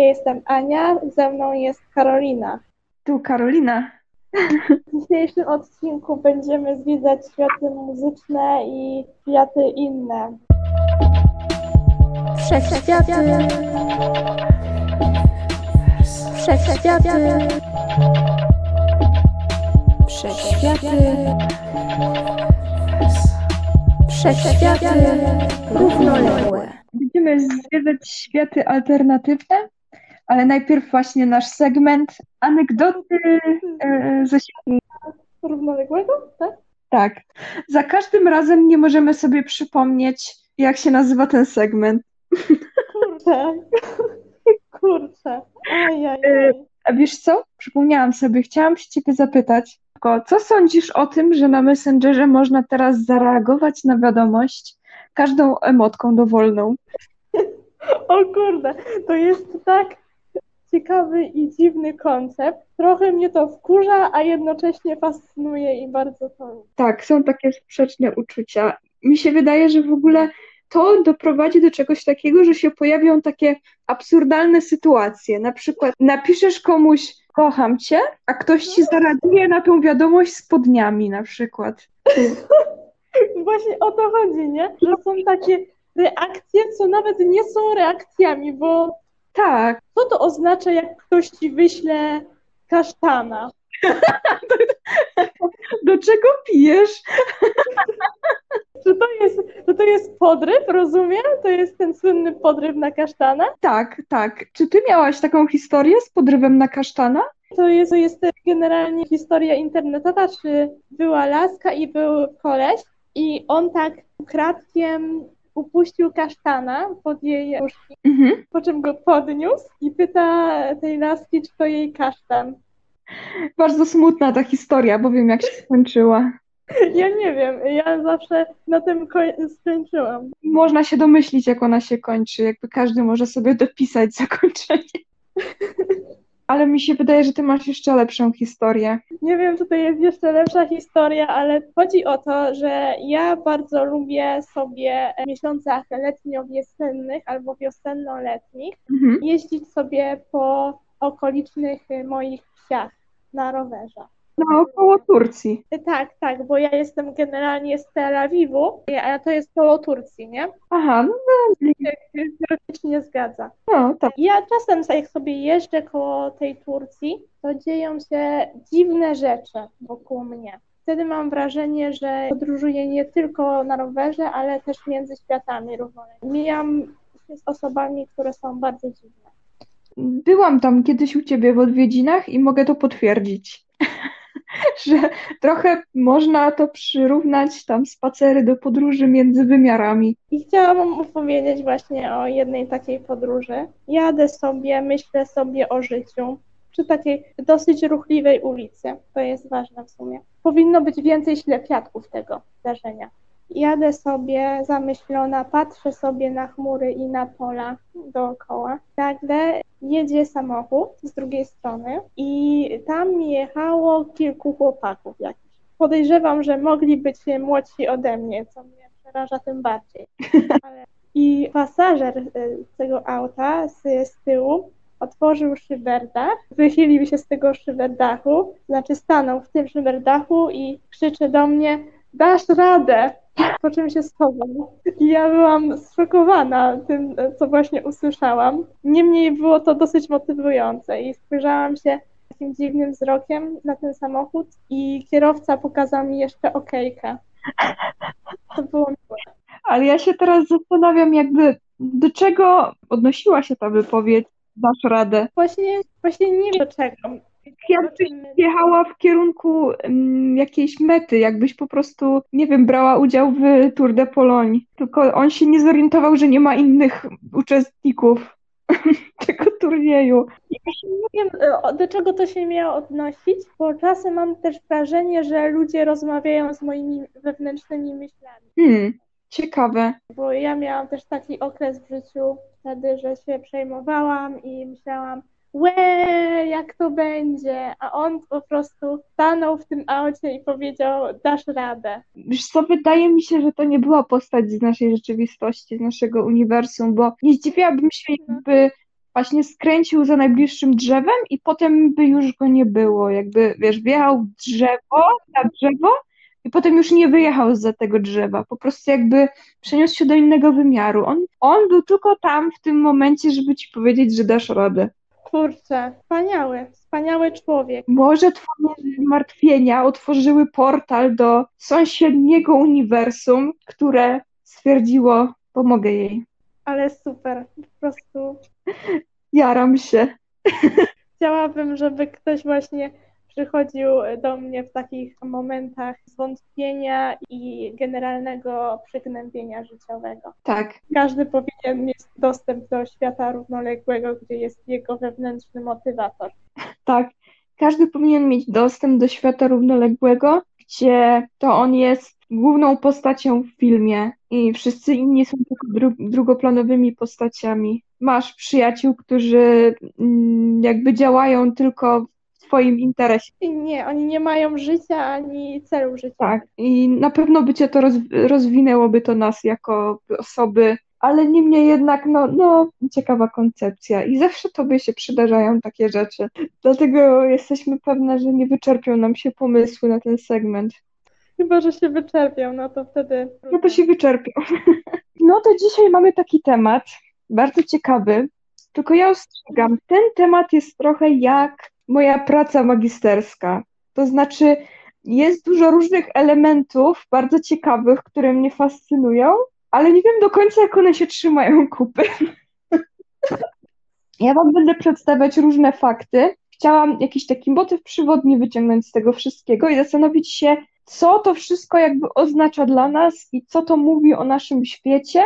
Ja jestem Ania, ze mną jest Karolina. Tu Karolina. W dzisiejszym odcinku będziemy zwiedzać światy muzyczne i światy inne. Wszechświaty. Wszechświaty. Wszechświaty. Wszechświaty równoległe. Będziemy zwiedzać światy alternatywne, ale najpierw właśnie nasz segment anegdoty e, ze świata. Równoległego, tak? Tak. Za każdym razem nie możemy sobie przypomnieć, jak się nazywa ten segment. Kurczę. Kurczę. Ajajaj. A wiesz co? Przypomniałam sobie, chciałam się ciebie zapytać, tylko co sądzisz o tym, że na Messengerze można teraz zareagować na wiadomość każdą emotką dowolną? O kurde, to jest tak ciekawy i dziwny koncept. Trochę mnie to wkurza, a jednocześnie fascynuje i bardzo to. Tak, są takie sprzeczne uczucia. Mi się wydaje, że w ogóle to doprowadzi do czegoś takiego, że się pojawią takie absurdalne sytuacje. Na przykład napiszesz komuś kocham cię, a ktoś ci zareaguje na tą wiadomość spodniami na przykład. Właśnie o to chodzi, nie? Że są takie reakcje, co nawet nie są reakcjami, bo Tak, co to oznacza, jak ktoś ci wyśle kasztana? do czego pijesz? Czy to jest, czy to jest podryw, rozumiem? To jest ten słynny podryw na kasztana? Tak, tak. Czy ty miałaś taką historię z podrywem na kasztana? To jest, to jest generalnie historia internetowa, czy była laska i był koleś i on tak ukradkiem upuścił kasztana pod jej nóżki, Mhm. po czym go podniósł i pyta tej laski, czy to jej kasztan. Bardzo smutna ta historia, bo wiem jak się skończyła. Ja nie wiem, ja zawsze na tym koń- skończyłam. Można się domyślić, jak ona się kończy. Jakby każdy może sobie dopisać zakończenie. Ale mi się wydaje, że ty masz jeszcze lepszą historię. Nie wiem, czy to jest jeszcze lepsza historia, ale chodzi o to, że ja bardzo lubię sobie w miesiącach letnio-wiosennych albo wiosenno-letnich Mhm. jeździć sobie po okolicznych moich wsiach na rowerze. Naokoło Turcji. Tak, tak, bo ja jestem generalnie z Tel Awiwu, a to jest koło Turcji, nie? Aha, no, Geograficznie zgadza. no tak. Ja czasem, jak sobie jeżdżę koło tej Turcji, to dzieją się dziwne rzeczy wokół mnie. Wtedy mam wrażenie, że podróżuję nie tylko na rowerze, ale też między światami równolegle. Mijam się z osobami, które są bardzo dziwne. Byłam tam kiedyś u ciebie w odwiedzinach i mogę to potwierdzić. Że trochę można to przyrównać tam spacery do podróży między wymiarami. I chciałabym opowiedzieć właśnie o jednej takiej podróży. Jadę sobie, myślę sobie o życiu przy takiej dosyć ruchliwej ulicy. To jest ważne w sumie. Powinno być więcej ślepiatków tego zdarzenia. Jadę sobie zamyślona, patrzę sobie na chmury i na pola dookoła. Nagle jedzie samochód z drugiej strony i tam jechało kilku chłopaków jakichś. Podejrzewam, że mogli być młodsi ode mnie, co mnie przeraża tym bardziej. Ale... I pasażer y, tego auta z, z tyłu otworzył szyberdach, wychylił się z tego szyberdachu, znaczy stanął w tym szyberdachu i krzyczy do mnie dasz radę, po czym się schował. I ja byłam zszokowana tym, co właśnie usłyszałam. Niemniej było to dosyć motywujące i spojrzałam się takim dziwnym wzrokiem na ten samochód i kierowca pokazał mi jeszcze okejkę. To było miłe. Ale ja się teraz zastanawiam, jakby do czego odnosiła się ta wypowiedź, dasz radę. Właśnie, właśnie nie wiem do czego. Jakbyś jechała w kierunku mm, jakiejś mety, jakbyś po prostu, nie wiem, brała udział w Tour de Pologne. Tylko on się nie zorientował, że nie ma innych uczestników tego turnieju. Nie wiem, e, do czego to się miało odnosić, bo czasem mam też wrażenie, że ludzie rozmawiają z moimi wewnętrznymi myślami. Hmm, ciekawe. Bo ja miałam też taki okres w życiu wtedy, że się przejmowałam i myślałam, łe, jak to będzie? A on po prostu stanął w tym aucie i powiedział, dasz radę. Wiesz co, wydaje mi się, że to nie była postać z naszej rzeczywistości, z naszego uniwersum, bo nie zdziwiłabym się, jakby właśnie skręcił za najbliższym drzewem i potem by już go nie było. Jakby, wiesz, wjechał w drzewo, na drzewo i potem już nie wyjechał za tego drzewa. Po prostu jakby przeniósł się do innego wymiaru. On, on był tylko tam w tym momencie, żeby ci powiedzieć, że dasz radę. Kurczę, wspaniały, wspaniały człowiek. Może twoje zmartwienia otworzyły portal do sąsiedniego uniwersum, które stwierdziło, pomogę jej. Ale super, po prostu Jaram się. chciałabym, żeby ktoś właśnie przychodził do mnie w takich momentach zwątpienia i generalnego przygnębienia życiowego. Tak, Każdy powinien mieć dostęp do świata równoległego, gdzie jest jego wewnętrzny motywator. tak. Każdy powinien mieć dostęp do świata równoległego, gdzie to on jest główną postacią w filmie i wszyscy inni są tylko dru- drugoplanowymi postaciami. Masz przyjaciół, którzy mm, jakby działają tylko w twoim interesie. Nie, oni nie mają życia ani celu życia. Tak, i na pewno by cię to roz, rozwinęłoby to nas jako osoby, ale niemniej jednak, no, no, ciekawa koncepcja i zawsze tobie się przydarzają takie rzeczy. Dlatego jesteśmy pewne, że nie wyczerpią nam się pomysły na ten segment. Chyba, że się wyczerpią, no to wtedy. No to się wyczerpią. No to dzisiaj mamy taki temat, bardzo ciekawy, tylko ja ostrzegam, ten temat jest trochę jak moja praca magisterska. To znaczy, jest dużo różnych elementów bardzo ciekawych, które mnie fascynują, ale nie wiem do końca, jak one się trzymają kupy. Ja Wam będę przedstawiać różne fakty. Chciałam jakiś taki motyw przewodni wyciągnąć z tego wszystkiego i zastanowić się, co to wszystko jakby oznacza dla nas i co to mówi o naszym świecie,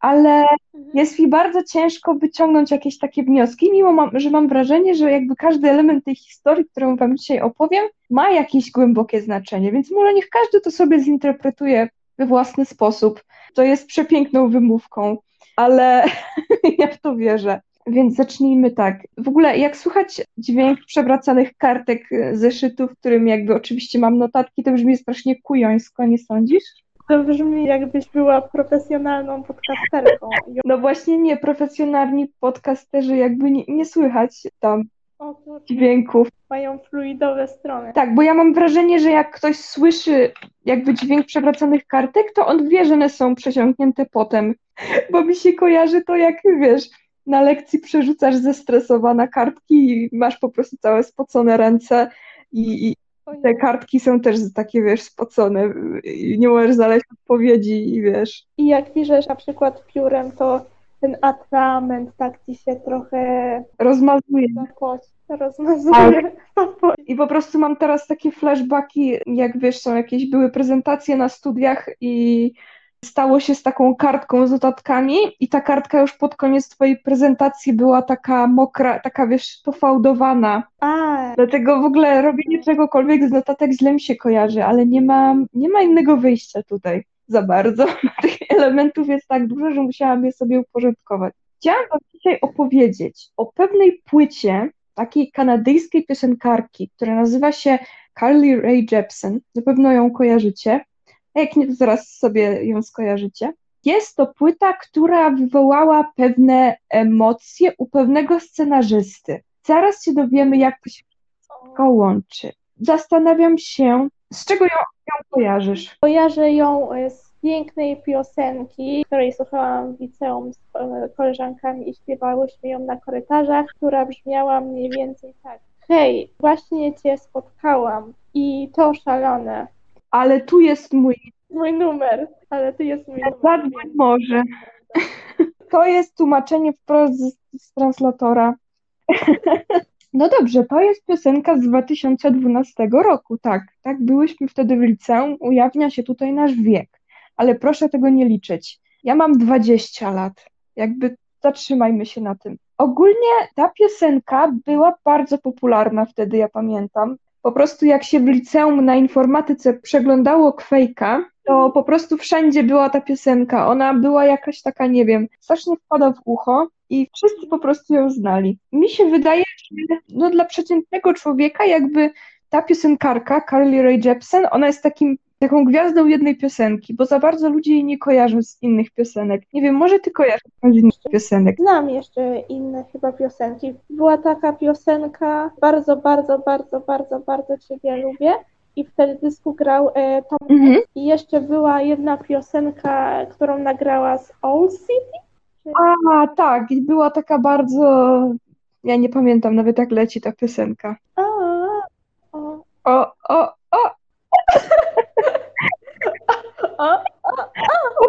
ale Mhm. jest mi bardzo ciężko wyciągnąć jakieś takie wnioski, mimo mam, że mam wrażenie, że jakby każdy element tej historii, którą Wam dzisiaj opowiem, ma jakieś głębokie znaczenie, więc może niech każdy to sobie zinterpretuje we własny sposób. To jest przepiękną wymówką, ale ja w to wierzę. Więc zacznijmy tak. W ogóle, jak słuchać dźwięk przewracanych kartek e, zeszytów, w którym jakby oczywiście mam notatki, to brzmi strasznie kujońsko, nie sądzisz? To brzmi, jakbyś była profesjonalną podcasterką. No właśnie nie, profesjonalni podcasterzy jakby nie, nie słychać tam O dźwięków. mają fluidowe strony. Tak, bo ja mam wrażenie, że jak ktoś słyszy jakby dźwięk przewracanych kartek, to on wie, że one są przesiąknięte potem, bo mi się kojarzy to jak, wiesz, na lekcji przerzucasz zestresowana kartki i masz po prostu całe spocone ręce i, i. te kartki są też takie, wiesz, spocone i nie możesz znaleźć odpowiedzi i wiesz, I jak piszesz na przykład piórem, to ten atrament tak ci się trochę rozmazuje. rozmazuje. I po prostu mam teraz takie flashbacki, jak wiesz, są jakieś, były prezentacje na studiach i stało się z taką kartką z notatkami i ta kartka już pod koniec twojej prezentacji była taka mokra, taka wiesz, pofałdowana. A, Dlatego w ogóle robienie czegokolwiek z notatek źle mi się kojarzy, ale nie ma, nie ma innego wyjścia tutaj za bardzo. Tych elementów jest tak dużo, że musiałam je sobie uporządkować. Chciałam wam dzisiaj opowiedzieć o pewnej płycie takiej kanadyjskiej piosenkarki, która nazywa się Carly Rae Jepsen. Na pewno ją kojarzycie. Jak nie, to zaraz sobie ją skojarzycie. Jest to płyta, która wywołała pewne emocje u pewnego scenarzysty. Zaraz się dowiemy, jak to się wszystko łączy. Zastanawiam się, z czego ją, ją kojarzysz? kojarzę ją e, z pięknej piosenki, której słuchałam w liceum z koleżankami i śpiewałyśmy ją na korytarzach, która brzmiała mniej więcej tak. Hej, właśnie cię spotkałam i to szalone. Ale tu jest mój Mój numer, ale ty jest mój numer. zadzwoń może. To jest tłumaczenie wprost z, z translatora. No dobrze, to jest piosenka z 2012 roku, tak, tak, byłyśmy wtedy w liceum, ujawnia się tutaj nasz wiek, ale proszę tego nie liczyć. Ja mam 20 lat, jakby zatrzymajmy się na tym. Ogólnie ta piosenka była bardzo popularna wtedy, ja pamiętam. Po prostu jak się w liceum na informatyce przeglądało Quake'a, to po prostu wszędzie była ta piosenka. Ona była jakaś taka, nie wiem, strasznie wpada w ucho i wszyscy po prostu ją znali. Mi się wydaje, że no, dla przeciętnego człowieka jakby ta piosenkarka, Carly Rae Jepsen, ona jest takim taką gwiazdą jednej piosenki, bo za bardzo ludzie jej nie kojarzą z innych piosenek. Nie wiem, może ty kojarzysz z innych piosenek. Znam jeszcze inne chyba piosenki. Była taka piosenka Bardzo, bardzo, bardzo, bardzo, bardzo Ciebie lubię i w teledysku grał e, Tom Mhm. I jeszcze była jedna piosenka, którą nagrała z Old City. A, tak, i była taka bardzo... Ja nie pamiętam nawet jak leci ta piosenka. A, o, O, o, o! o, o,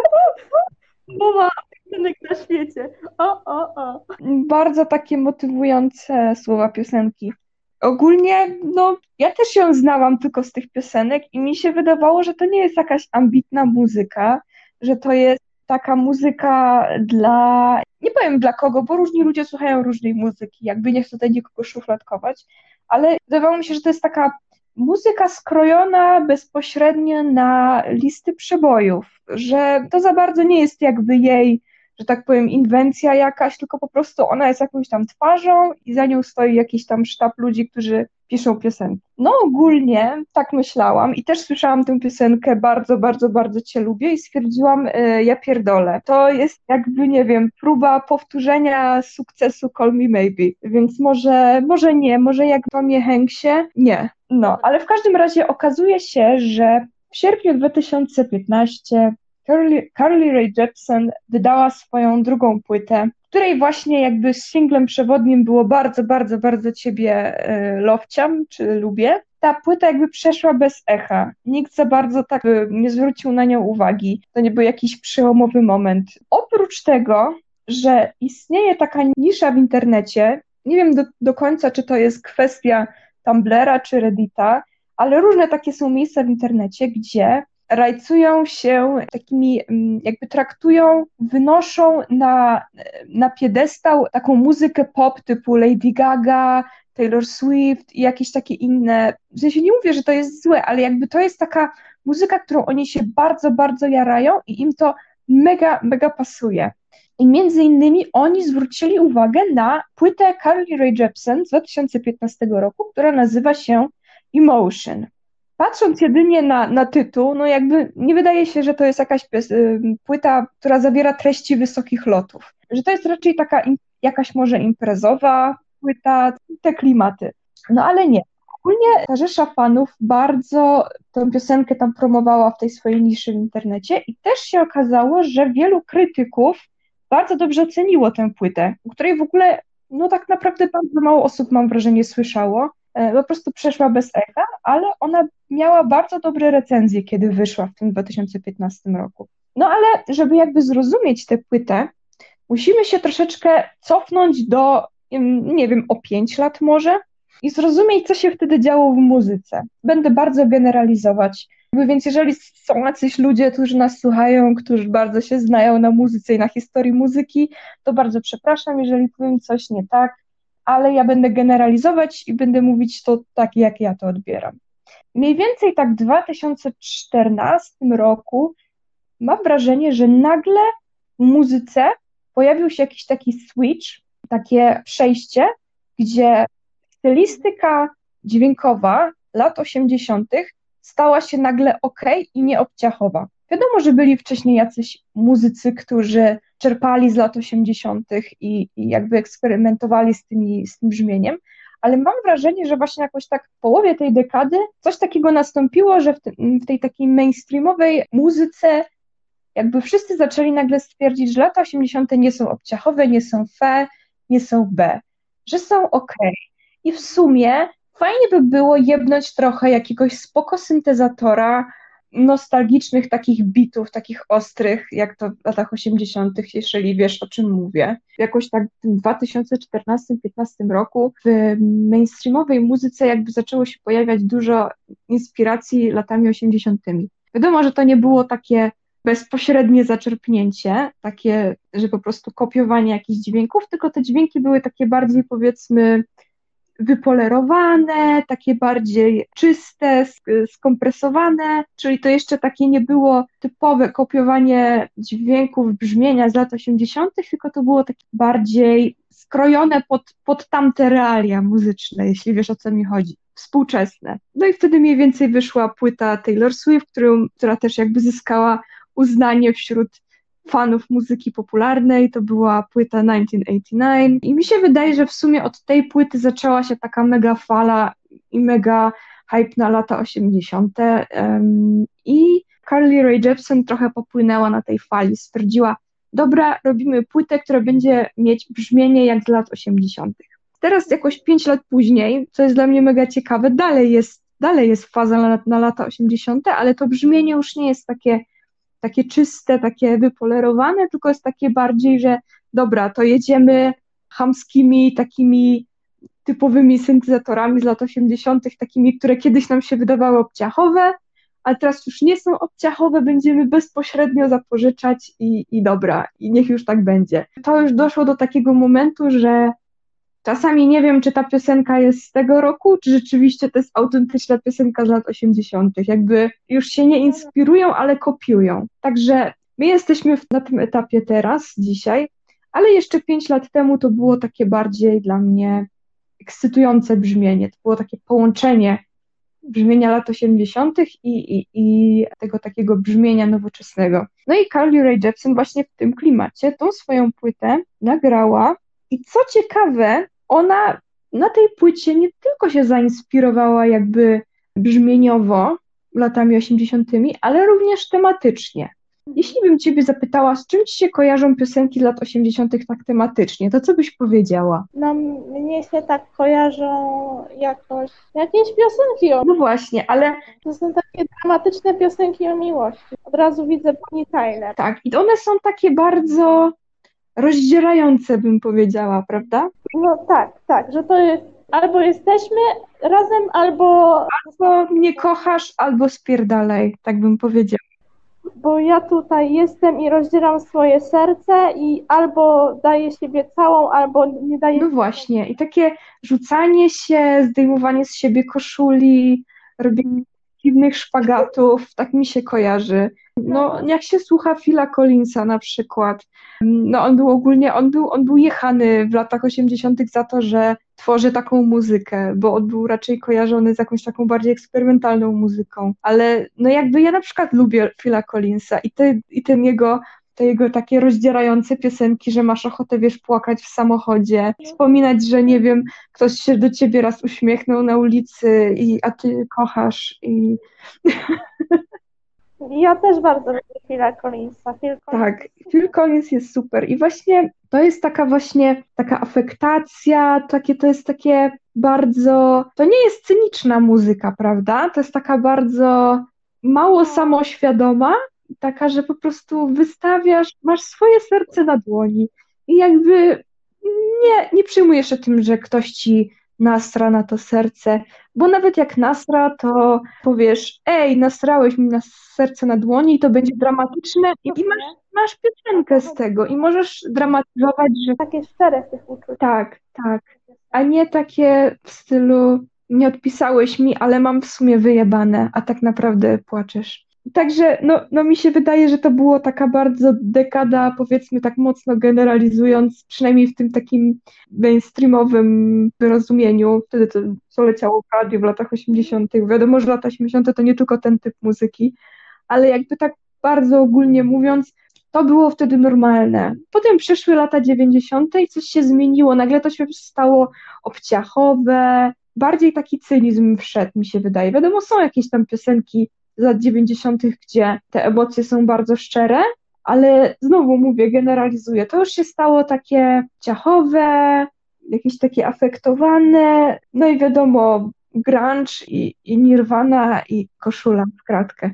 Mowa piosenek na świecie. O, o, o. Bardzo takie motywujące słowa piosenki. Ogólnie, no, ja też ją znałam tylko z tych piosenek i mi się wydawało, że to nie jest jakaś ambitna muzyka, że to jest taka muzyka dla, nie powiem dla kogo, bo różni ludzie słuchają różnej muzyki, jakby nie chcę tutaj nikogo szufladkować, ale wydawało mi się, że to jest taka muzyka skrojona bezpośrednio na listy przebojów, że to za bardzo nie jest jakby jej że tak powiem, inwencja jakaś, tylko po prostu ona jest jakąś tam twarzą i za nią stoi jakiś tam sztab ludzi, którzy piszą piosenki. No ogólnie tak myślałam i też słyszałam tę piosenkę bardzo, bardzo, bardzo Cię lubię i stwierdziłam, y, ja pierdolę. To jest jakby, nie wiem, próba powtórzenia sukcesu Call Me Maybe, więc może, może nie, może jak Tomie Hanksie, nie. No, ale w każdym razie okazuje się, że w sierpniu 2015 Carly, Rae Jepsen wydała swoją drugą płytę, której właśnie jakby singlem przewodnim było bardzo, bardzo, bardzo ciebie y, lowciam, czy lubię. Ta płyta jakby przeszła bez echa. Nikt za bardzo tak y, nie zwrócił na nią uwagi. To nie był jakiś przełomowy moment. Oprócz tego, że istnieje taka nisza w internecie, nie wiem do, do końca, czy to jest kwestia Tumblera czy Reddita, ale różne takie są miejsca w internecie, gdzie rajcują się takimi, mm, jakby traktują, wynoszą na, na piedestał taką muzykę pop typu Lady Gaga, Taylor Swift i jakieś takie inne. W sensie nie mówię, że to jest złe, ale jakby to jest taka muzyka, którą oni się bardzo, bardzo jarają i im to mega, mega pasuje. I między innymi oni zwrócili uwagę na płytę Carly Rae Jepsen z 2015 roku, która nazywa się Emotion patrząc jedynie na, na tytuł, no jakby nie wydaje się, że to jest jakaś y, płyta, która zawiera treści wysokich lotów. Że to jest raczej taka jakaś może imprezowa płyta, te klimaty. No ale nie. Ogólnie ta rzesza fanów bardzo tę piosenkę tam promowała w tej swojej niszy w internecie i też się okazało, że wielu krytyków bardzo dobrze oceniło tę płytę, o której w ogóle no tak naprawdę bardzo mało osób, mam wrażenie, słyszało. E, po prostu przeszła bez echa, ale ona miała bardzo dobre recenzje, kiedy wyszła w tym 2015 roku. No ale żeby jakby zrozumieć tę płytę, musimy się troszeczkę cofnąć do, nie wiem, o 5 lat może i zrozumieć, co się wtedy działo w muzyce. Będę bardzo generalizować. Więc jeżeli są jacyś ludzie, którzy nas słuchają, którzy bardzo się znają na muzyce i na historii muzyki, to bardzo przepraszam, jeżeli powiem coś nie tak ale ja będę generalizować i będę mówić to tak, jak ja to odbieram. Mniej więcej tak w 2014 roku mam wrażenie, że nagle w muzyce pojawił się jakiś taki switch, takie przejście, gdzie stylistyka dźwiękowa lat 80. stała się nagle ok i nieobciachowa. Wiadomo, że byli wcześniej jacyś muzycy, którzy czerpali z lat 80. I, i jakby eksperymentowali z, tymi, z tym brzmieniem, ale mam wrażenie, że właśnie jakoś tak w połowie tej dekady coś takiego nastąpiło, że w, te, w tej takiej mainstreamowej muzyce jakby wszyscy zaczęli nagle stwierdzić, że lata 80. nie są obciachowe, nie są fe, nie są b, że są ok. I w sumie fajnie by było jebnąć trochę jakiegoś spoko syntezatora, nostalgicznych takich bitów, takich ostrych, jak to w latach 80., jeżeli wiesz o czym mówię. Jakoś tak w 2014-2015 roku w mainstreamowej muzyce jakby zaczęło się pojawiać dużo inspiracji latami 80. Wiadomo, że to nie było takie bezpośrednie zaczerpnięcie, takie, że po prostu kopiowanie jakichś dźwięków, tylko te dźwięki były takie bardziej powiedzmy wypolerowane, takie bardziej czyste, skompresowane, czyli to jeszcze takie nie było typowe kopiowanie dźwięków, brzmienia z lat 80., tylko to było takie bardziej skrojone pod, pod tamte realia muzyczne, jeśli wiesz o co mi chodzi. współczesne. No i wtedy mniej więcej wyszła płyta Taylor Swift, którą, która też jakby zyskała uznanie wśród fanów muzyki popularnej. To była płyta 1989 i mi się wydaje, że w sumie od tej płyty zaczęła się taka mega fala i mega hype na lata 80. Um, i Carly Rae Jepsen trochę popłynęła na tej fali. Stwierdziła, dobra, robimy płytę, która będzie mieć brzmienie jak z lat 80. Teraz jakoś 5 lat później, co jest dla mnie mega ciekawe, dalej jest, dalej jest faza na, na lata 80., ale to brzmienie już nie jest takie, takie czyste, takie wypolerowane, tylko jest takie bardziej, że dobra, to jedziemy chamskimi takimi typowymi syntezatorami z lat 80., takimi, które kiedyś nam się wydawały obciachowe, ale teraz już nie są obciachowe, będziemy bezpośrednio zapożyczać i, i dobra, i niech już tak będzie. To już doszło do takiego momentu, że czasami nie wiem, czy ta piosenka jest z tego roku, czy rzeczywiście to jest autentyczna piosenka z lat 80., jakby już się nie inspirują, ale kopiują. Także my jesteśmy na tym etapie teraz, dzisiaj, ale jeszcze pięć lat temu to było takie bardziej dla mnie ekscytujące brzmienie. To było takie połączenie brzmienia lat 80. I, i, i tego takiego brzmienia nowoczesnego. No i Carly Rae Jepsen właśnie w tym klimacie tą swoją płytę nagrała i co ciekawe, ona na tej płycie nie tylko się zainspirowała jakby brzmieniowo latami 80., ale również tematycznie. Jeśli bym Ciebie zapytała, z czym Ci się kojarzą piosenki lat 80. tak tematycznie, to co byś powiedziała? No, mnie się tak kojarzą jakoś jakieś piosenki o... No właśnie, ale... To są takie dramatyczne piosenki o miłości. Od razu widzę Bonnie Tyler. Tak, i one są takie bardzo rozdzierające, bym powiedziała, prawda? No tak, tak, że to jest albo jesteśmy razem, albo... Albo mnie kochasz, albo spierdalaj, tak bym powiedziała bo ja tutaj jestem i rozdzieram swoje serce i albo daję siebie całą, albo nie daję. No właśnie, i takie rzucanie się, zdejmowanie z siebie koszuli, robienie dziwnych szpagatów, tak mi się kojarzy. No, jak się słucha Phila Collinsa na przykład, no on był ogólnie, on był, on był jechany w latach 80. za to, że tworzy taką muzykę, bo on był raczej kojarzony z jakąś taką bardziej eksperymentalną muzyką. Ale no jakby ja na przykład lubię Phila Collinsa i, te, i ten jego te jego takie rozdzierające piosenki, że masz ochotę, wiesz, płakać w samochodzie, wspominać, że nie wiem, ktoś się do ciebie raz uśmiechnął na ulicy, i, a ty kochasz i... Ja też bardzo lubię Phila Collinsa. Phil Collins. Tak, Phil Collins jest super i właśnie to jest taka właśnie taka afektacja, takie to jest takie bardzo, to nie jest cyniczna muzyka, prawda? To jest taka bardzo mało samoświadoma, taka, że po prostu wystawiasz, masz swoje serce na dłoni i jakby nie, nie przyjmujesz o tym, że ktoś ci nasra na to serce, bo nawet jak nasra, to powiesz, ej, nasrałeś mi na serce na dłoni i to będzie dramatyczne i, i masz, masz piosenkę z tego i możesz dramatyzować, że... Takie szczere w tych uczuciach. Tak, tak, a nie takie w stylu nie odpisałeś mi, ale mam w sumie wyjebane, a tak naprawdę płaczesz. Także no, no mi się wydaje, że to było taka bardzo dekada, powiedzmy tak mocno generalizując, przynajmniej w tym takim mainstreamowym wyrozumieniu, wtedy to, co leciało w radiu w latach 80. Wiadomo, że lata 80. to nie tylko ten typ muzyki, ale jakby tak bardzo ogólnie mówiąc, to było wtedy normalne. Potem przyszły lata 90. i coś się zmieniło. Nagle to się stało obciachowe, bardziej taki cynizm wszedł, mi się wydaje. Wiadomo, są jakieś tam piosenki lat 90., gdzie te emocje są bardzo szczere, ale znowu mówię, generalizuję. To już się stało takie ciachowe, jakieś takie afektowane, no i wiadomo, grunge i, i nirwana i koszula w kratkę.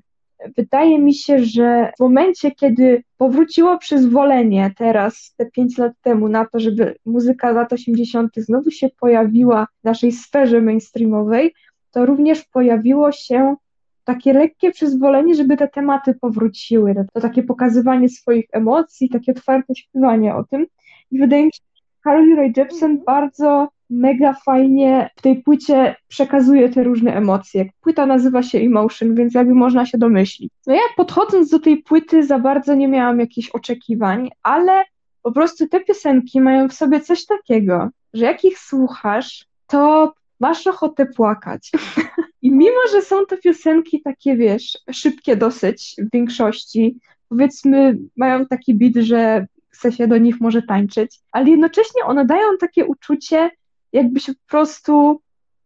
Wydaje mi się, że w momencie, kiedy powróciło przyzwolenie teraz, te pięć lat temu, na to, żeby muzyka lat 80. znowu się pojawiła w naszej sferze mainstreamowej, to również pojawiło się takie lekkie przyzwolenie, żeby te tematy powróciły, to takie pokazywanie swoich emocji, takie otwarte śpiewanie o tym. I wydaje mi się, że Carly Rae Jepsen bardzo mega fajnie w tej płycie przekazuje te różne emocje. Płyta nazywa się Emotion, więc jakby można się domyślić. No ja podchodząc do tej płyty za bardzo nie miałam jakichś oczekiwań, ale po prostu te piosenki mają w sobie coś takiego, że jak ich słuchasz, to masz ochotę płakać. Mimo, że są to piosenki takie, wiesz, szybkie dosyć w większości, powiedzmy, mają taki beat, że chce się do nich może tańczyć, ale jednocześnie one dają takie uczucie, jakby się po prostu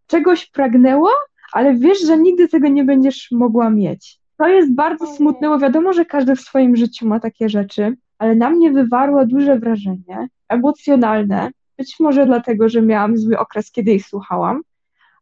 czegoś pragnęło, ale wiesz, że nigdy tego nie będziesz mogła mieć. To jest bardzo smutne, bo wiadomo, że każdy w swoim życiu ma takie rzeczy, ale na mnie wywarło duże wrażenie, emocjonalne, być może dlatego, że miałam zły okres, kiedy ich słuchałam,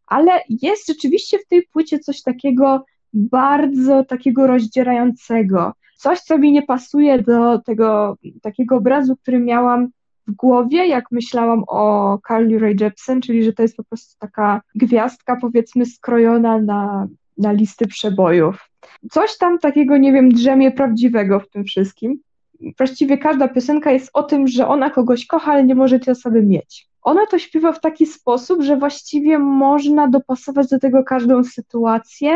ale jest rzeczywiście w tej płycie coś takiego bardzo takiego rozdzierającego. Coś, co mi nie pasuje do tego takiego obrazu, który miałam w głowie, jak myślałam o Carly Rae Jepsen, czyli że to jest po prostu taka gwiazdka, powiedzmy, skrojona na, na listy przebojów. Coś tam takiego, nie wiem, drzemie prawdziwego w tym wszystkim. Właściwie każda piosenka jest o tym, że ona kogoś kocha, ale nie może tej osoby mieć. Ona to śpiewa w taki sposób, że właściwie można dopasować do tego każdą sytuację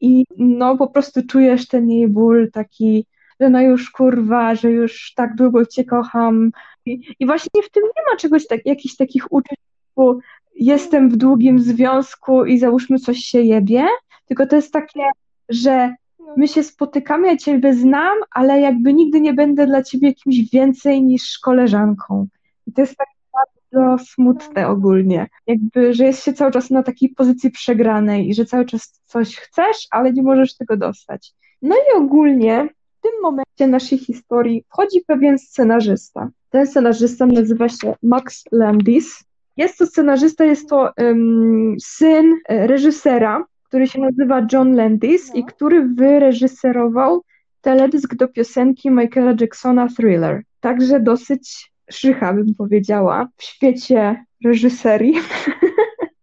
i no po prostu czujesz ten jej ból taki, że no już kurwa, że już tak długo cię kocham. I, i właśnie w tym nie ma czegoś tak, jakichś takich uczuć, typu jestem w długim związku i załóżmy coś się jebie, tylko to jest takie, że my się spotykamy, ja ciebie znam, ale jakby nigdy nie będę dla ciebie kimś więcej niż koleżanką. I to jest tak bardzo smutne ogólnie. Jakby, że jest się cały czas na takiej pozycji przegranej i że cały czas coś chcesz, ale nie możesz tego dostać. No i ogólnie w tym momencie naszej historii wchodzi pewien scenarzysta. Ten scenarzysta nazywa się Max Landis. Jest to scenarzysta, jest to um, syn e, reżysera, który się nazywa John Landis i który wyreżyserował teledysk do piosenki Michaela Jacksona Thriller. Także dosyć szycha, bym powiedziała, w świecie reżyserii.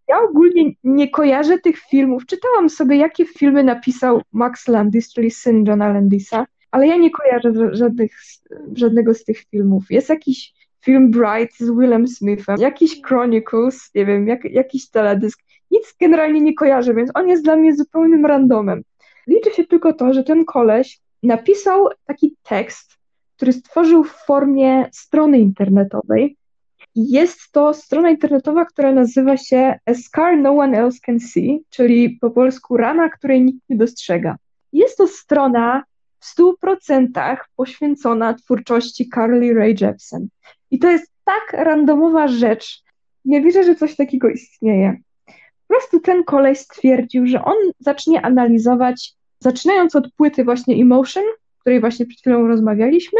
Ja ogólnie nie kojarzę tych filmów. Czytałam sobie, jakie filmy napisał Max Landis, czyli syn Johna Landisa, ale ja nie kojarzę żadnych, żadnego z tych filmów. Jest jakiś film Bright z Willem Smithem, jakiś Chronicles, nie wiem, jak, jakiś teledysk. Nic generalnie nie kojarzę, więc on jest dla mnie zupełnym randomem. Liczy się tylko to, że ten koleś napisał taki tekst, który stworzył w formie strony internetowej. Jest to strona internetowa, która nazywa się A Scar No One Else Can See, czyli po polsku rana, której nikt nie dostrzega. Jest to strona w 100% poświęcona twórczości Carly Rae Jepsen. I to jest tak randomowa rzecz. Nie wierzę, że coś takiego istnieje. Prostu ten kolej stwierdził, że on zacznie analizować, zaczynając od płyty właśnie Emotion, której właśnie przed chwilą rozmawialiśmy,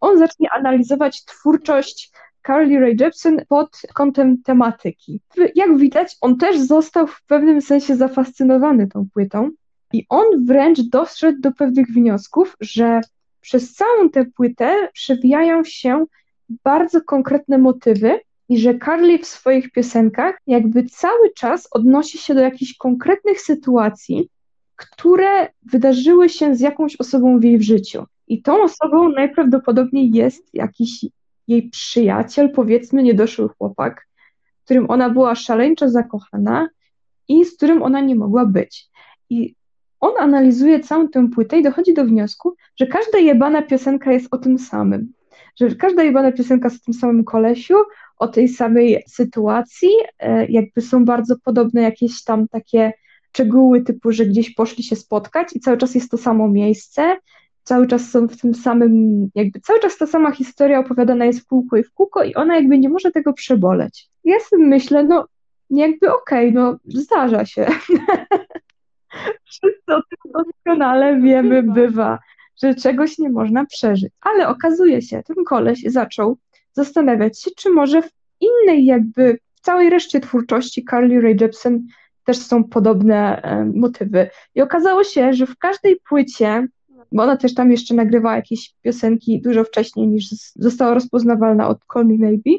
on zacznie analizować twórczość Carly Rae Jepsen pod kątem tematyki. Jak widać, on też został w pewnym sensie zafascynowany tą płytą i on wręcz doszedł do pewnych wniosków, że przez całą tę płytę przewijają się bardzo konkretne motywy i że Carly w swoich piosenkach jakby cały czas odnosi się do jakichś konkretnych sytuacji, które wydarzyły się z jakąś osobą w jej życiu. I tą osobą najprawdopodobniej jest jakiś jej przyjaciel, powiedzmy niedoszły chłopak, którym ona była szaleńczo zakochana i z którym ona nie mogła być. I on analizuje całą tę płytę i dochodzi do wniosku, że każda jebana piosenka jest o tym samym. Że każda jebana piosenka jest o tym samym kolesiu, o tej samej sytuacji, e, jakby są bardzo podobne jakieś tam takie szczegóły typu, że gdzieś poszli się spotkać i cały czas jest to samo miejsce, cały czas są w tym samym, jakby cały czas ta sama historia opowiadana jest w kółko i w kółko i ona jakby nie może tego przeboleć. Ja sobie myślę, no jakby okej, okay, no zdarza się. Wszyscy o tym doskonale wiemy, bywa, że czegoś nie można przeżyć. Ale okazuje się, ten koleś zaczął zastanawiać się, czy może w innej jakby, w całej reszcie twórczości Carly Rae Jepsen też są podobne e, motywy. I okazało się, że w każdej płycie, bo ona też tam jeszcze nagrywa jakieś piosenki dużo wcześniej niż została rozpoznawalna od Call Me Maybe,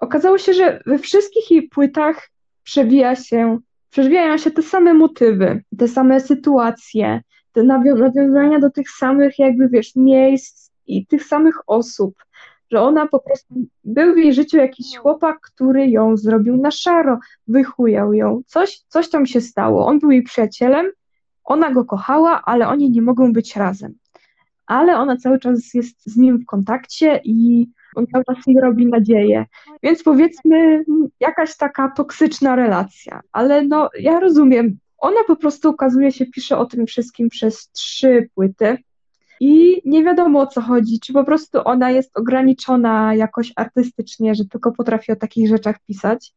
okazało się, że we wszystkich jej płytach przewija się, przewijają się te same motywy, te same sytuacje, te nawiązania do tych samych jakby, wiesz, miejsc i tych samych osób że ona po prostu, był w jej życiu jakiś chłopak, który ją zrobił na szaro, wychujał ją, coś, coś tam się stało. On był jej przyjacielem, ona go kochała, ale oni nie mogą być razem. Ale ona cały czas jest z nim w kontakcie i On cały czas jej robi nadzieję. Więc powiedzmy, jakaś taka toksyczna relacja. Ale no, ja rozumiem, ona po prostu okazuje się, pisze o tym wszystkim przez trzy płyty. I nie wiadomo o co chodzi, czy po prostu ona jest ograniczona jakoś artystycznie, że tylko potrafi o takich rzeczach pisać,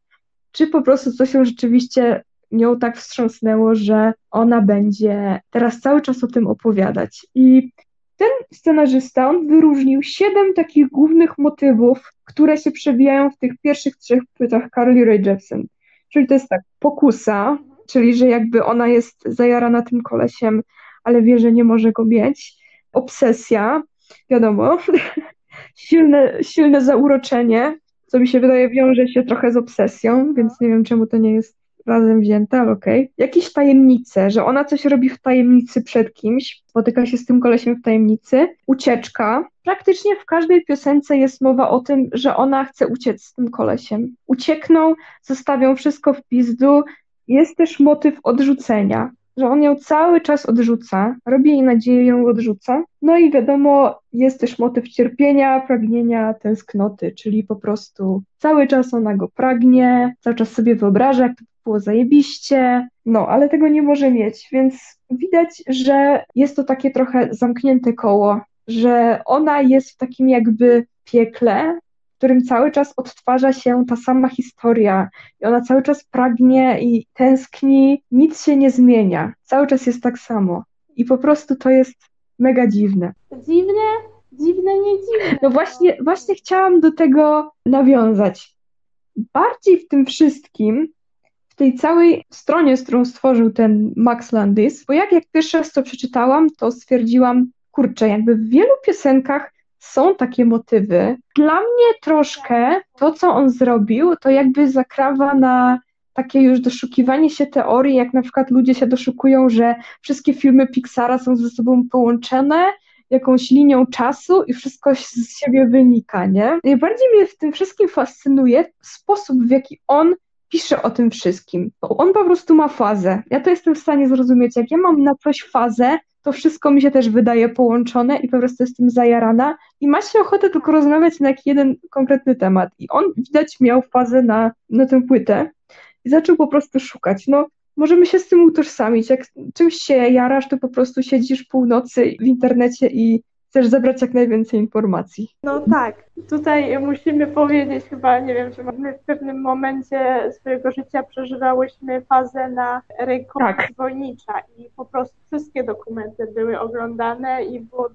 czy po prostu coś ją rzeczywiście nią tak wstrząsnęło, że ona będzie teraz cały czas o tym opowiadać. I ten scenarzysta, on wyróżnił siedem takich głównych motywów, które się przewijają w tych pierwszych trzech płytach Carly Rae Jepsen. Czyli to jest tak, pokusa, czyli że jakby ona jest zajarana tym kolesiem, ale wie, że nie może go mieć. Obsesja, wiadomo, silne, silne zauroczenie, co mi się wydaje wiąże się trochę z obsesją, więc nie wiem czemu to nie jest razem wzięte, ale okej. Okay. Jakieś tajemnice, że ona coś robi w tajemnicy przed kimś, spotyka się z tym kolesiem w tajemnicy. Ucieczka. Praktycznie w każdej piosence jest mowa o tym, że ona chce uciec z tym kolesiem. Uciekną, zostawią wszystko w pizdu. Jest też motyw odrzucenia, że on ją cały czas odrzuca, robi jej nadzieję, ją odrzuca. No i wiadomo, jest też motyw cierpienia, pragnienia, tęsknoty, czyli po prostu cały czas ona go pragnie, cały czas sobie wyobraża, jak to było zajebiście, no, ale tego nie może mieć, więc widać, że jest to takie trochę zamknięte koło, że ona jest w takim jakby piekle, którym cały czas odtwarza się ta sama historia i ona cały czas pragnie i tęskni, nic się nie zmienia, cały czas jest tak samo i po prostu to jest mega dziwne. Dziwne? Dziwne, nie dziwne. No właśnie, właśnie chciałam do tego nawiązać. Bardziej w tym wszystkim w tej całej stronie, z którą stworzył ten Max Landis, bo jak, jak pierwszy raz to przeczytałam, to stwierdziłam, kurczę, jakby w wielu piosenkach są takie motywy. Dla mnie troszkę to, co on zrobił, to jakby zakrawa na takie już doszukiwanie się teorii, jak na przykład ludzie się doszukują, że wszystkie filmy Pixara są ze sobą połączone jakąś linią czasu i wszystko z siebie wynika, nie? Najbardziej mnie w tym wszystkim fascynuje sposób, w jaki on pisze o tym wszystkim. On po prostu ma fazę. Ja to jestem w stanie zrozumieć. Jak ja mam na coś fazę, to wszystko mi się też wydaje połączone i po prostu jestem zajarana i ma się ochotę tylko rozmawiać na jakiś jeden konkretny temat. I on widać miał fazę na, na tę płytę i zaczął po prostu szukać. No, możemy się z tym utożsamić. Jak czymś się jarasz, to po prostu siedzisz północy w internecie i chcesz zebrać jak najwięcej informacji. No tak, tutaj musimy powiedzieć chyba, nie wiem, czy my w pewnym momencie swojego życia przeżywałyśmy fazę na ręką tak. zwolnicza i po prostu wszystkie dokumenty były oglądane i było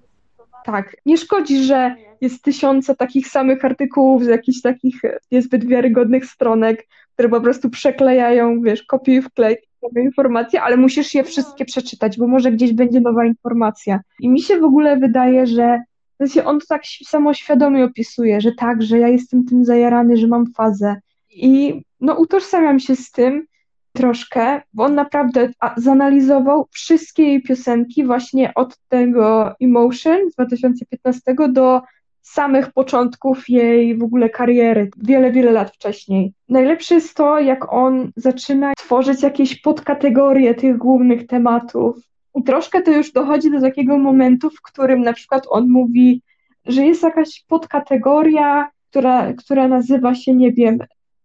tak, nie szkodzi, że jest tysiące takich samych artykułów z jakichś takich niezbyt wiarygodnych stronek, które po prostu przeklejają, wiesz, kopiuj wklej informacje, ale musisz je wszystkie przeczytać, bo może gdzieś będzie nowa informacja. I mi się w ogóle wydaje, że w sensie on to tak samoświadomie opisuje, że tak, że ja jestem tym zajarany, że mam fazę. I no utożsamiam się z tym troszkę, bo on naprawdę zanalizował wszystkie jej piosenki właśnie od tego Emotion z 2015 do samych początków jej w ogóle kariery, wiele, wiele lat wcześniej. Najlepsze jest to, jak on zaczyna tworzyć jakieś podkategorie tych głównych tematów. I troszkę to już dochodzi do takiego momentu, w którym na przykład on mówi, że jest jakaś podkategoria, która, która nazywa się, nie wiem,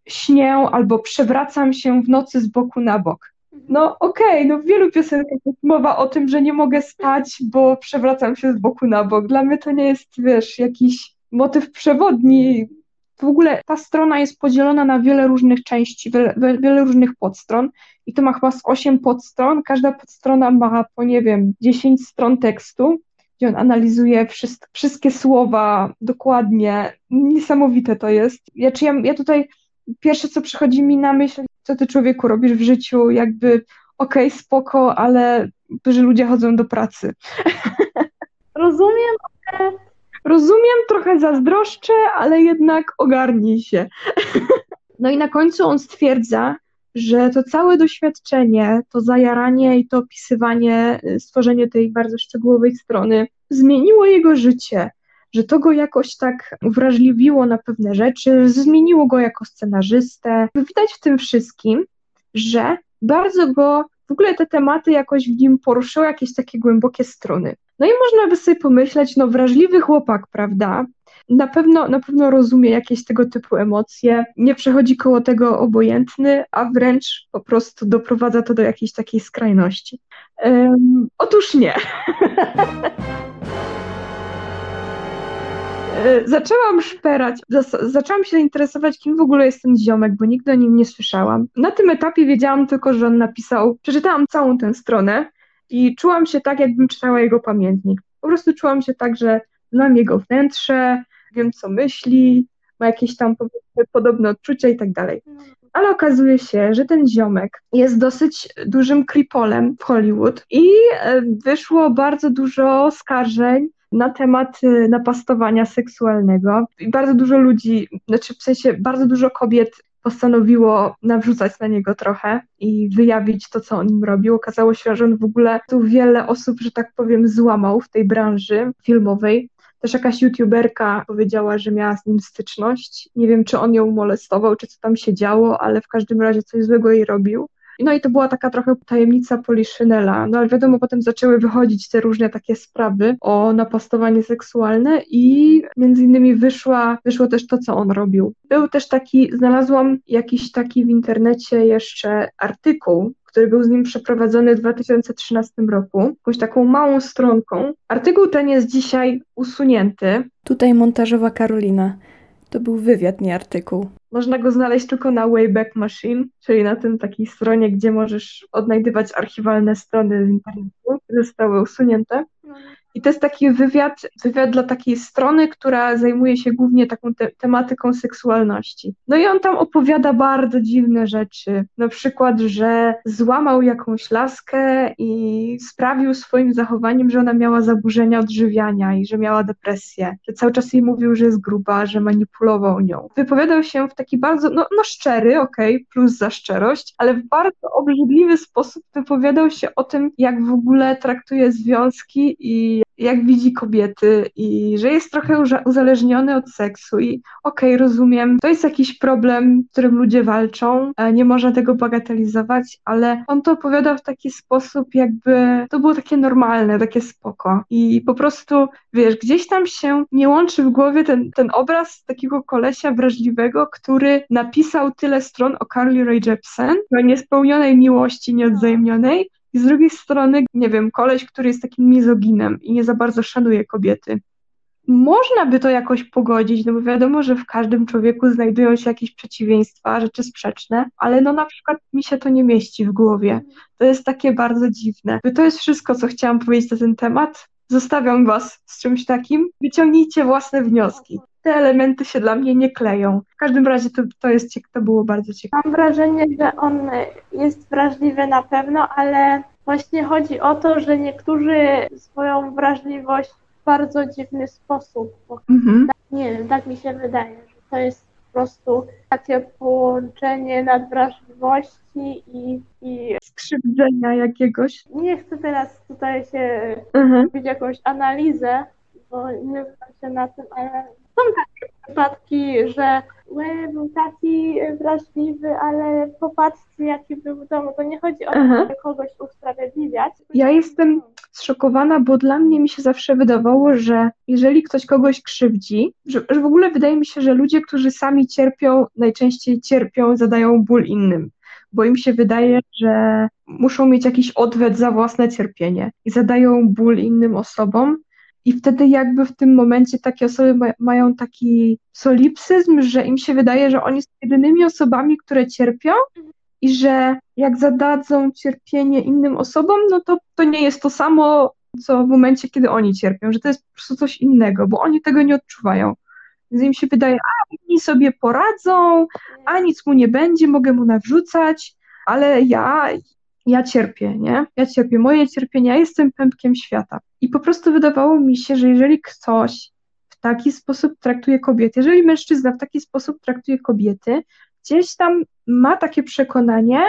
śnię albo przewracam się w nocy z boku na bok. No okej, okay, no w wielu piosenkach jest mowa o tym, że nie mogę stać, bo przewracam się z boku na bok. Dla mnie to nie jest, wiesz, jakiś motyw przewodni. W ogóle ta strona jest podzielona na wiele różnych części, wiele, wiele różnych podstron i to ma chyba z 8 podstron. Każda podstrona ma po, nie wiem, 10 stron tekstu, gdzie on analizuje wszystkie słowa dokładnie. Niesamowite to jest. Ja, czy ja, ja tutaj pierwsze, co przychodzi mi na myśl, co ty człowieku robisz w życiu, jakby okej, okay, spoko, ale że ludzie chodzą do pracy. Rozumiem, ale... Rozumiem, trochę zazdroszczę, ale jednak ogarnij się. No i na końcu on stwierdza, że to całe doświadczenie, to zajaranie i to opisywanie, stworzenie tej bardzo szczegółowej strony zmieniło jego życie że to go jakoś tak wrażliwiło na pewne rzeczy, zmieniło go jako scenarzystę. Widać w tym wszystkim, że bardzo go w ogóle te tematy jakoś w nim poruszyły jakieś takie głębokie strony. No i można by sobie pomyśleć, no wrażliwy chłopak, prawda? Na pewno, na pewno rozumie jakieś tego typu emocje, nie przechodzi koło tego obojętny, a wręcz po prostu doprowadza to do jakiejś takiej skrajności. Um, otóż nie. E, zaczęłam szperać, zaczęłam się interesować, kim w ogóle jest ten ziomek, bo nigdy o nim nie słyszałam. Na tym etapie wiedziałam tylko, że on napisał, przeczytałam całą tę stronę i czułam się tak, jakbym czytała jego pamiętnik. Po prostu czułam się tak, że znam jego wnętrze, wiem, co myśli, ma jakieś tam podobne odczucia i tak dalej. Ale okazuje się, że ten ziomek jest dosyć dużym kripolem w Hollywood i e, wyszło bardzo dużo skarżeń na temat y, napastowania seksualnego. I bardzo dużo ludzi, znaczy w sensie bardzo dużo kobiet postanowiło nawrzucać na niego trochę i wyjawić to, co on im robił. Okazało się, że on w ogóle tu wiele osób, że tak powiem, złamał w tej branży filmowej. Też jakaś youtuberka powiedziała, że miała z nim styczność. Nie wiem, czy on ją molestował, czy co tam się działo, ale w każdym razie coś złego jej robił. No i to była taka trochę tajemnica Poliszynela. No ale wiadomo, potem zaczęły wychodzić te różne takie sprawy o napastowanie seksualne i między innymi wyszła, wyszło też to, co on robił. Był też taki, znalazłam jakiś taki w internecie jeszcze artykuł, który był z nim przeprowadzony w 2013 roku, jakąś taką małą stronką. Artykuł ten jest dzisiaj usunięty. Tutaj montażowa Karolina. To był wywiad, nie artykuł. Można go znaleźć tylko na Wayback Machine, czyli na tym takiej stronie, gdzie możesz odnajdywać archiwalne strony z internetu, które zostały usunięte. I to jest taki wywiad, wywiad dla takiej strony, która zajmuje się głównie taką te tematyką seksualności. No i on tam opowiada bardzo dziwne rzeczy. Na przykład, że złamał jakąś laskę i sprawił swoim zachowaniem, że ona miała zaburzenia odżywiania i że miała depresję. Że cały czas jej mówił, że jest gruba, że manipulował nią. Wypowiadał się w taki bardzo, no, no szczery, okej, okay, plus za szczerość, ale w bardzo obrzydliwy sposób wypowiadał się o tym, jak w ogóle traktuje związki i jak widzi kobiety i że jest trochę uzależniony od seksu i okej, okay, rozumiem, to jest jakiś problem, z którym ludzie walczą, e, nie można tego bagatelizować, ale on to opowiada w taki sposób, jakby to było takie normalne, takie spoko. I po prostu, wiesz, gdzieś tam się nie łączy w głowie ten, ten obraz takiego kolesia wrażliwego, który napisał tyle stron o Carly Rae Jepsen, o niespełnionej miłości nieodzajemnionej, i z drugiej strony, nie wiem, koleś, który jest takim mizoginem i nie za bardzo szanuje kobiety. Można by to jakoś pogodzić, no bo wiadomo, że w każdym człowieku znajdują się jakieś przeciwieństwa, rzeczy sprzeczne, ale no na przykład mi się to nie mieści w głowie. To jest takie bardzo dziwne. To jest wszystko, co chciałam powiedzieć na ten temat. Zostawiam Was z czymś takim. Wyciągnijcie własne wnioski te elementy się dla mnie nie kleją. W każdym razie to, to, jest, to było bardzo ciekawe. Mam wrażenie, że on jest wrażliwy na pewno, ale właśnie chodzi o to, że niektórzy swoją wrażliwość w bardzo dziwny sposób. Mhm. Nie wiem, tak mi się wydaje, że to jest po prostu takie połączenie nadwrażliwości i, i skrzywdzenia jakiegoś. Nie chcę teraz tutaj się mhm. robić jakąś analizę, bo nie znam się na tym, ale są takie przypadki, że Łe był taki wrażliwy, ale popatrzcie, jaki był w domu. To nie chodzi o to, żeby kogoś usprawiedliwiać. Ja jestem zszokowana, bo dla mnie mi się zawsze wydawało, że jeżeli ktoś kogoś krzywdzi, że, że w ogóle wydaje mi się, że ludzie, którzy sami cierpią, najczęściej cierpią, zadają ból innym bo im się wydaje, że muszą mieć jakiś odwet za własne cierpienie i zadają ból innym osobom, i wtedy jakby w tym momencie takie osoby ma, mają taki solipsyzm, że im się wydaje, że oni są jedynymi osobami, które cierpią i że jak zadadzą cierpienie innym osobom, no to to nie jest to samo, co w momencie, kiedy oni cierpią, że to jest po prostu coś innego, bo oni tego nie odczuwają. Więc im się wydaje, a inni sobie poradzą, a nic mu nie będzie, mogę mu nawrzucać, ale ja, ja cierpię, nie? Ja cierpię, moje cierpienie, ja jestem pępkiem świata. I po prostu wydawało mi się, że jeżeli ktoś w taki sposób traktuje kobiety, jeżeli mężczyzna w taki sposób traktuje kobiety, gdzieś tam ma takie przekonanie,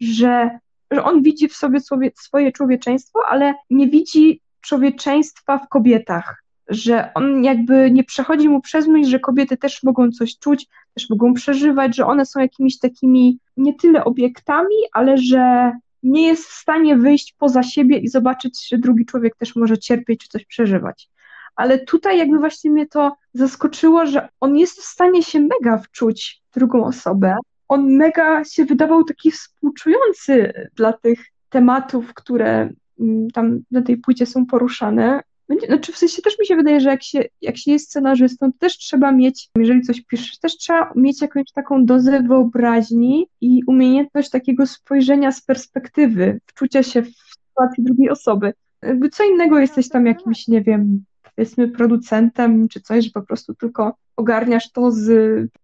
że, że on widzi w sobie swoje człowieczeństwo, ale nie widzi człowieczeństwa w kobietach, że on jakby nie przechodzi mu przez myśl, że kobiety też mogą coś czuć, też mogą przeżywać, że one są jakimiś takimi nie tyle obiektami, ale że nie jest w stanie wyjść poza siebie i zobaczyć, że drugi człowiek też może cierpieć czy coś przeżywać. Ale tutaj jakby właśnie mnie to zaskoczyło, że on jest w stanie się mega wczuć w drugą osobę. On mega się wydawał taki współczujący dla tych tematów, które mm, tam na tej płycie są poruszane. Będzie- Znaczy w sensie też mi się wydaje, że jak się, jak się jest scenarzystą, to też trzeba mieć, jeżeli coś piszesz, też trzeba mieć jakąś taką dozę wyobraźni i umiejętność takiego spojrzenia z perspektywy, wczucia się w sytuację drugiej osoby. Jakby co innego jesteś tam jakimś, nie wiem, powiedzmy producentem czy coś, że po prostu tylko ogarniasz to z,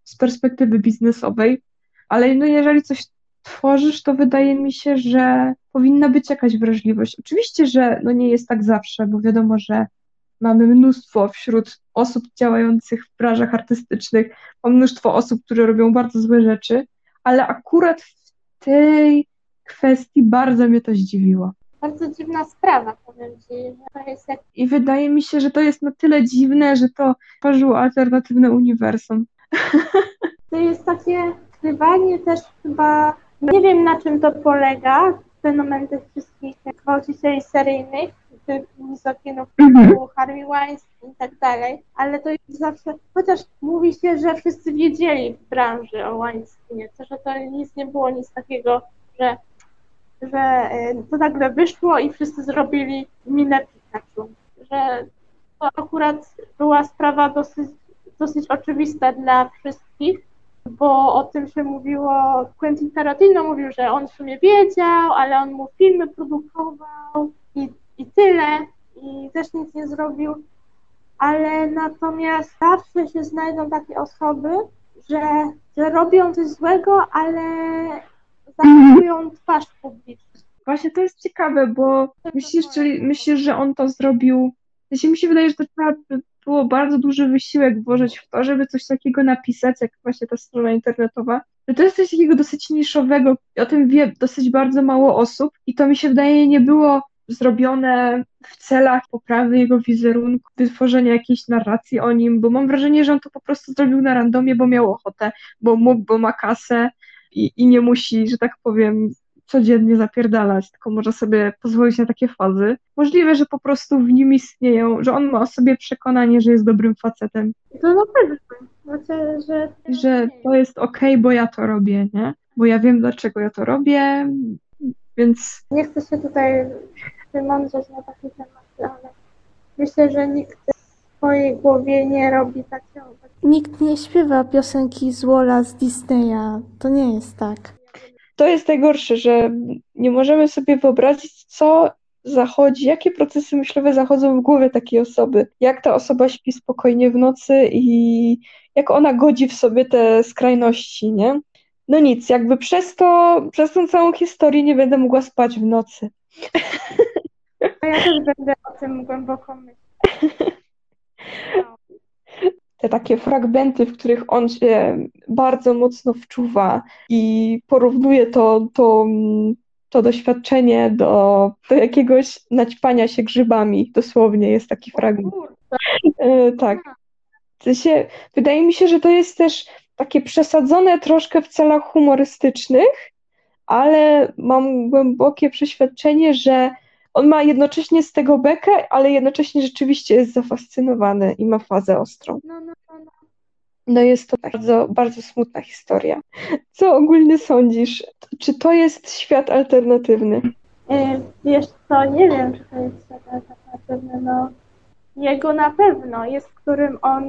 z perspektywy biznesowej, ale no jeżeli coś tworzysz, to wydaje mi się, że powinna być jakaś wrażliwość. Oczywiście, że no nie jest tak zawsze, bo wiadomo, że mamy mnóstwo wśród osób działających w branżach artystycznych, mam mnóstwo osób, które robią bardzo złe rzeczy, ale akurat w tej kwestii bardzo mnie to zdziwiło. Bardzo dziwna sprawa, powiem Ci, że to jest jak I wydaje mi się, że to jest na tyle dziwne, że to tworzyło alternatywne uniwersum. To jest takie skrywanie też chyba, nie wiem na czym to polega, fenomen tych wszystkich gwałcicieli seryjnych, mizoginów typu Harvey Weinstein i tak dalej, ale to jest zawsze, chociaż mówi się, że wszyscy wiedzieli w branży o Weinsteinie, to, że to nic nie było nic takiego, że, że e, to nagle wyszło i wszyscy zrobili minę Pikachu, że to akurat była sprawa dosyć, dosyć oczywista dla wszystkich, bo o tym się mówiło, Quentin Tarantino mówił, że on w sumie wiedział, ale on mu filmy produkował i, i tyle, i też nic nie zrobił, ale natomiast zawsze się znajdą takie osoby, że, że robią coś złego, ale zachowują twarz publiczną. Właśnie to jest ciekawe, bo myślisz, czyli myślisz, że on to zrobił. Sensie mi się wydaje, że to trzeba by było bardzo duży wysiłek włożyć w to, żeby coś takiego napisać, jak właśnie ta strona internetowa. Że to jest coś takiego dosyć niszowego, o tym wie dosyć bardzo mało osób i to mi się wydaje nie było zrobione w celach poprawy jego wizerunku, wytworzenia jakiejś narracji o nim, bo mam wrażenie, że on to po prostu zrobił na randomie, bo miał ochotę, bo mógł, bo ma kasę i, i nie musi, że tak powiem, codziennie zapierdalać, tylko może sobie pozwolić na takie fazy. Możliwe, że po prostu w nim istnieją, że on ma o sobie przekonanie, że jest dobrym facetem, to na pewno. Znaczy, że, że to jest okej, bo ja to robię, nie? Bo ja wiem, dlaczego ja to robię, więc Nie chcę się tutaj wymądrzeć na takie tematy, ale myślę, że nikt w swojej głowie nie robi takiego. Nikt nie śpiewa piosenki z Wola z Disneya. To nie jest tak. To jest najgorsze, że nie możemy sobie wyobrazić, co zachodzi, jakie procesy myślowe zachodzą w głowie takiej osoby, jak ta osoba śpi spokojnie w nocy i jak ona godzi w sobie te skrajności, nie? No nic, jakby przez to, przez tą całą historię nie będę mogła spać w nocy. A ja też będę o tym głęboko myśleć. te takie fragmenty, w których on się bardzo mocno wczuwa i porównuje to, to, to doświadczenie do, do jakiegoś naćpania się grzybami. Dosłownie jest taki fragment. E, tak. W sensie, wydaje mi się, że to jest też takie przesadzone troszkę w celach humorystycznych, ale mam głębokie przeświadczenie, że on ma jednocześnie z tego bekę, ale jednocześnie rzeczywiście jest zafascynowany i ma fazę ostrą. No, no, no, no. No jest to bardzo, bardzo smutna historia. Co ogólnie sądzisz? Czy to jest świat alternatywny? E, Wiesz co, nie wiem, czy to jest świat alternatywny, no jego na pewno jest, w którym on,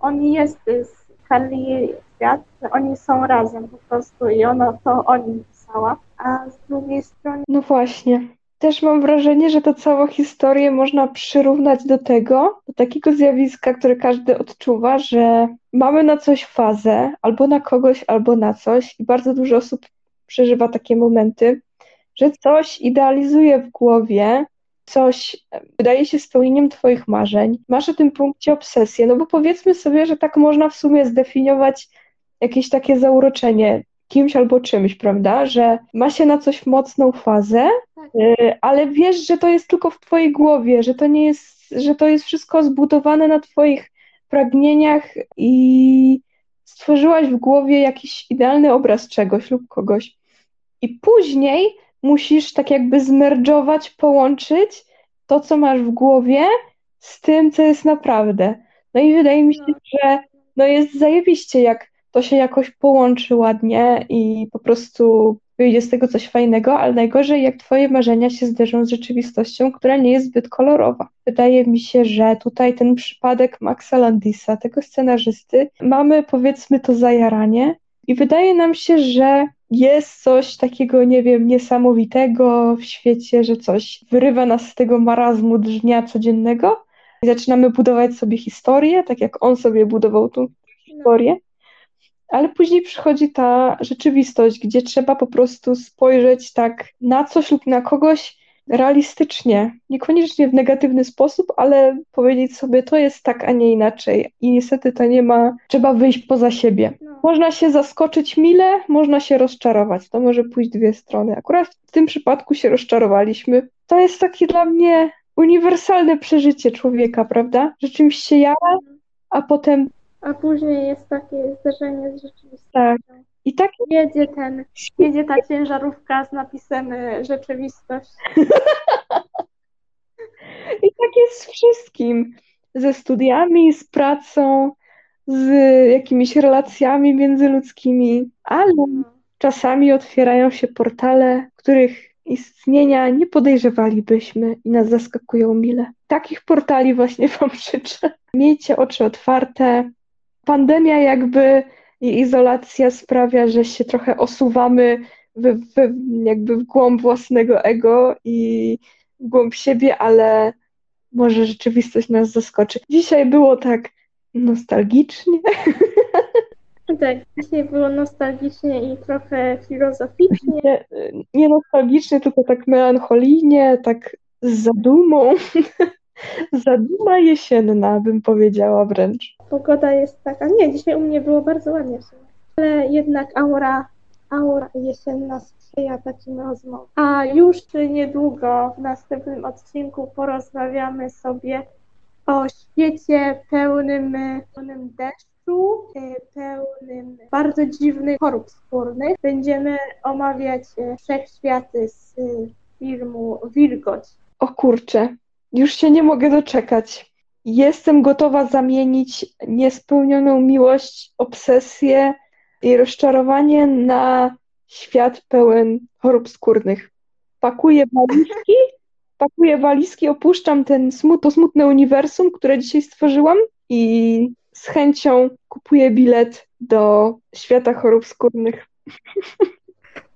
on jest z Carly świat, oni są razem po prostu i ona to o nim pisała, a z drugiej strony No właśnie. Też mam wrażenie, że to całą historię można przyrównać do tego, do takiego zjawiska, które każdy odczuwa, że mamy na coś fazę, albo na kogoś, albo na coś, i bardzo dużo osób przeżywa takie momenty, że coś idealizuje w głowie, coś e, wydaje się spełnieniem Twoich marzeń, masz o tym punkcie obsesję, no bo powiedzmy sobie, że tak można w sumie zdefiniować jakieś takie zauroczenie kimś albo czymś, prawda? Że ma się na coś mocną fazę, ale wiesz, że to jest tylko w twojej głowie, że to nie jest, że to jest wszystko zbudowane na twoich pragnieniach i stworzyłaś w głowie jakiś idealny obraz czegoś lub kogoś. I później musisz tak jakby zmerdżować, połączyć to, co masz w głowie z tym, co jest naprawdę. No i wydaje mi się, że no jest zajebiście, jak to się jakoś połączy ładnie i po prostu wyjdzie z tego coś fajnego, ale najgorzej, jak twoje marzenia się zderzą z rzeczywistością, która nie jest zbyt kolorowa. Wydaje mi się, że tutaj ten przypadek Maxa Landisa, tego scenarzysty, mamy powiedzmy to zajaranie i wydaje nam się, że jest coś takiego, nie wiem, niesamowitego w świecie, że coś wyrywa nas z tego marazmu dnia codziennego i zaczynamy budować sobie historię, tak jak on sobie budował tą historię. Ale później przychodzi ta rzeczywistość, gdzie trzeba po prostu spojrzeć tak na coś lub na kogoś realistycznie, niekoniecznie w negatywny sposób, ale powiedzieć sobie, to jest tak, a nie inaczej. I niestety to nie ma, trzeba wyjść poza siebie. No. Można się zaskoczyć mile, można się rozczarować. To może pójść dwie strony. Akurat w tym przypadku się rozczarowaliśmy. To jest takie dla mnie uniwersalne przeżycie człowieka, prawda? Że czymś się jara, a potem A później jest takie zderzenie z rzeczywistością. tak. I tak Jedzie ten, jedzie ta ciężarówka z napisem y, rzeczywistość. I tak jest z wszystkim. Ze studiami, z pracą, z jakimiś relacjami międzyludzkimi, ale czasami otwierają się portale, których istnienia nie podejrzewalibyśmy i nas zaskakują mile. Takich portali właśnie Wam życzę. Miejcie oczy otwarte. Pandemia jakby i izolacja sprawia, że się trochę osuwamy w, w, jakby w głąb własnego ego i w głąb siebie, ale może rzeczywistość nas zaskoczy. Dzisiaj było tak nostalgicznie. Tak, dzisiaj było nostalgicznie i trochę filozoficznie. Nie, nie nostalgicznie, tylko tak melancholijnie, tak z zadumą. Zaduma jesienna, bym powiedziała wręcz. Pogoda jest taka, nie, dzisiaj u mnie było bardzo ładnie w sumie, ale jednak aura, aura jesienna sprzyja takim rozmowom. A już niedługo w następnym odcinku porozmawiamy sobie o świecie pełnym, pełnym deszczu, y, pełnym bardzo dziwnych chorób skórnych. Będziemy omawiać y, wszechświaty z y, filmu Wilgoć. O kurczę, już się nie mogę doczekać. Jestem gotowa zamienić niespełnioną miłość, obsesję i rozczarowanie na świat pełen chorób skórnych. Pakuję walizki, pakuję walizki, opuszczam ten smut, to smutne uniwersum, które dzisiaj stworzyłam i z chęcią kupuję bilet do świata chorób skórnych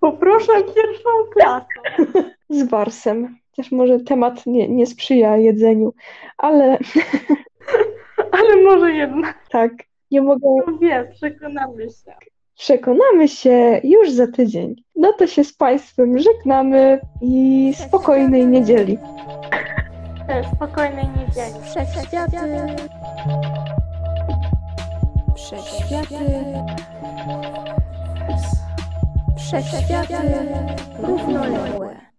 Poproszę pierwszą klasę. z Warsem. Też może temat nie, nie sprzyja jedzeniu, ale Ale może jednak. tak, nie mogę. No wie, przekonamy się. Przekonamy się już za tydzień. No to się z Państwem żegnamy i spokojnej niedzieli. E, Spokojnej niedzieli. Wszechświaty. Wszechświaty. Wszechświaty. Równoległe.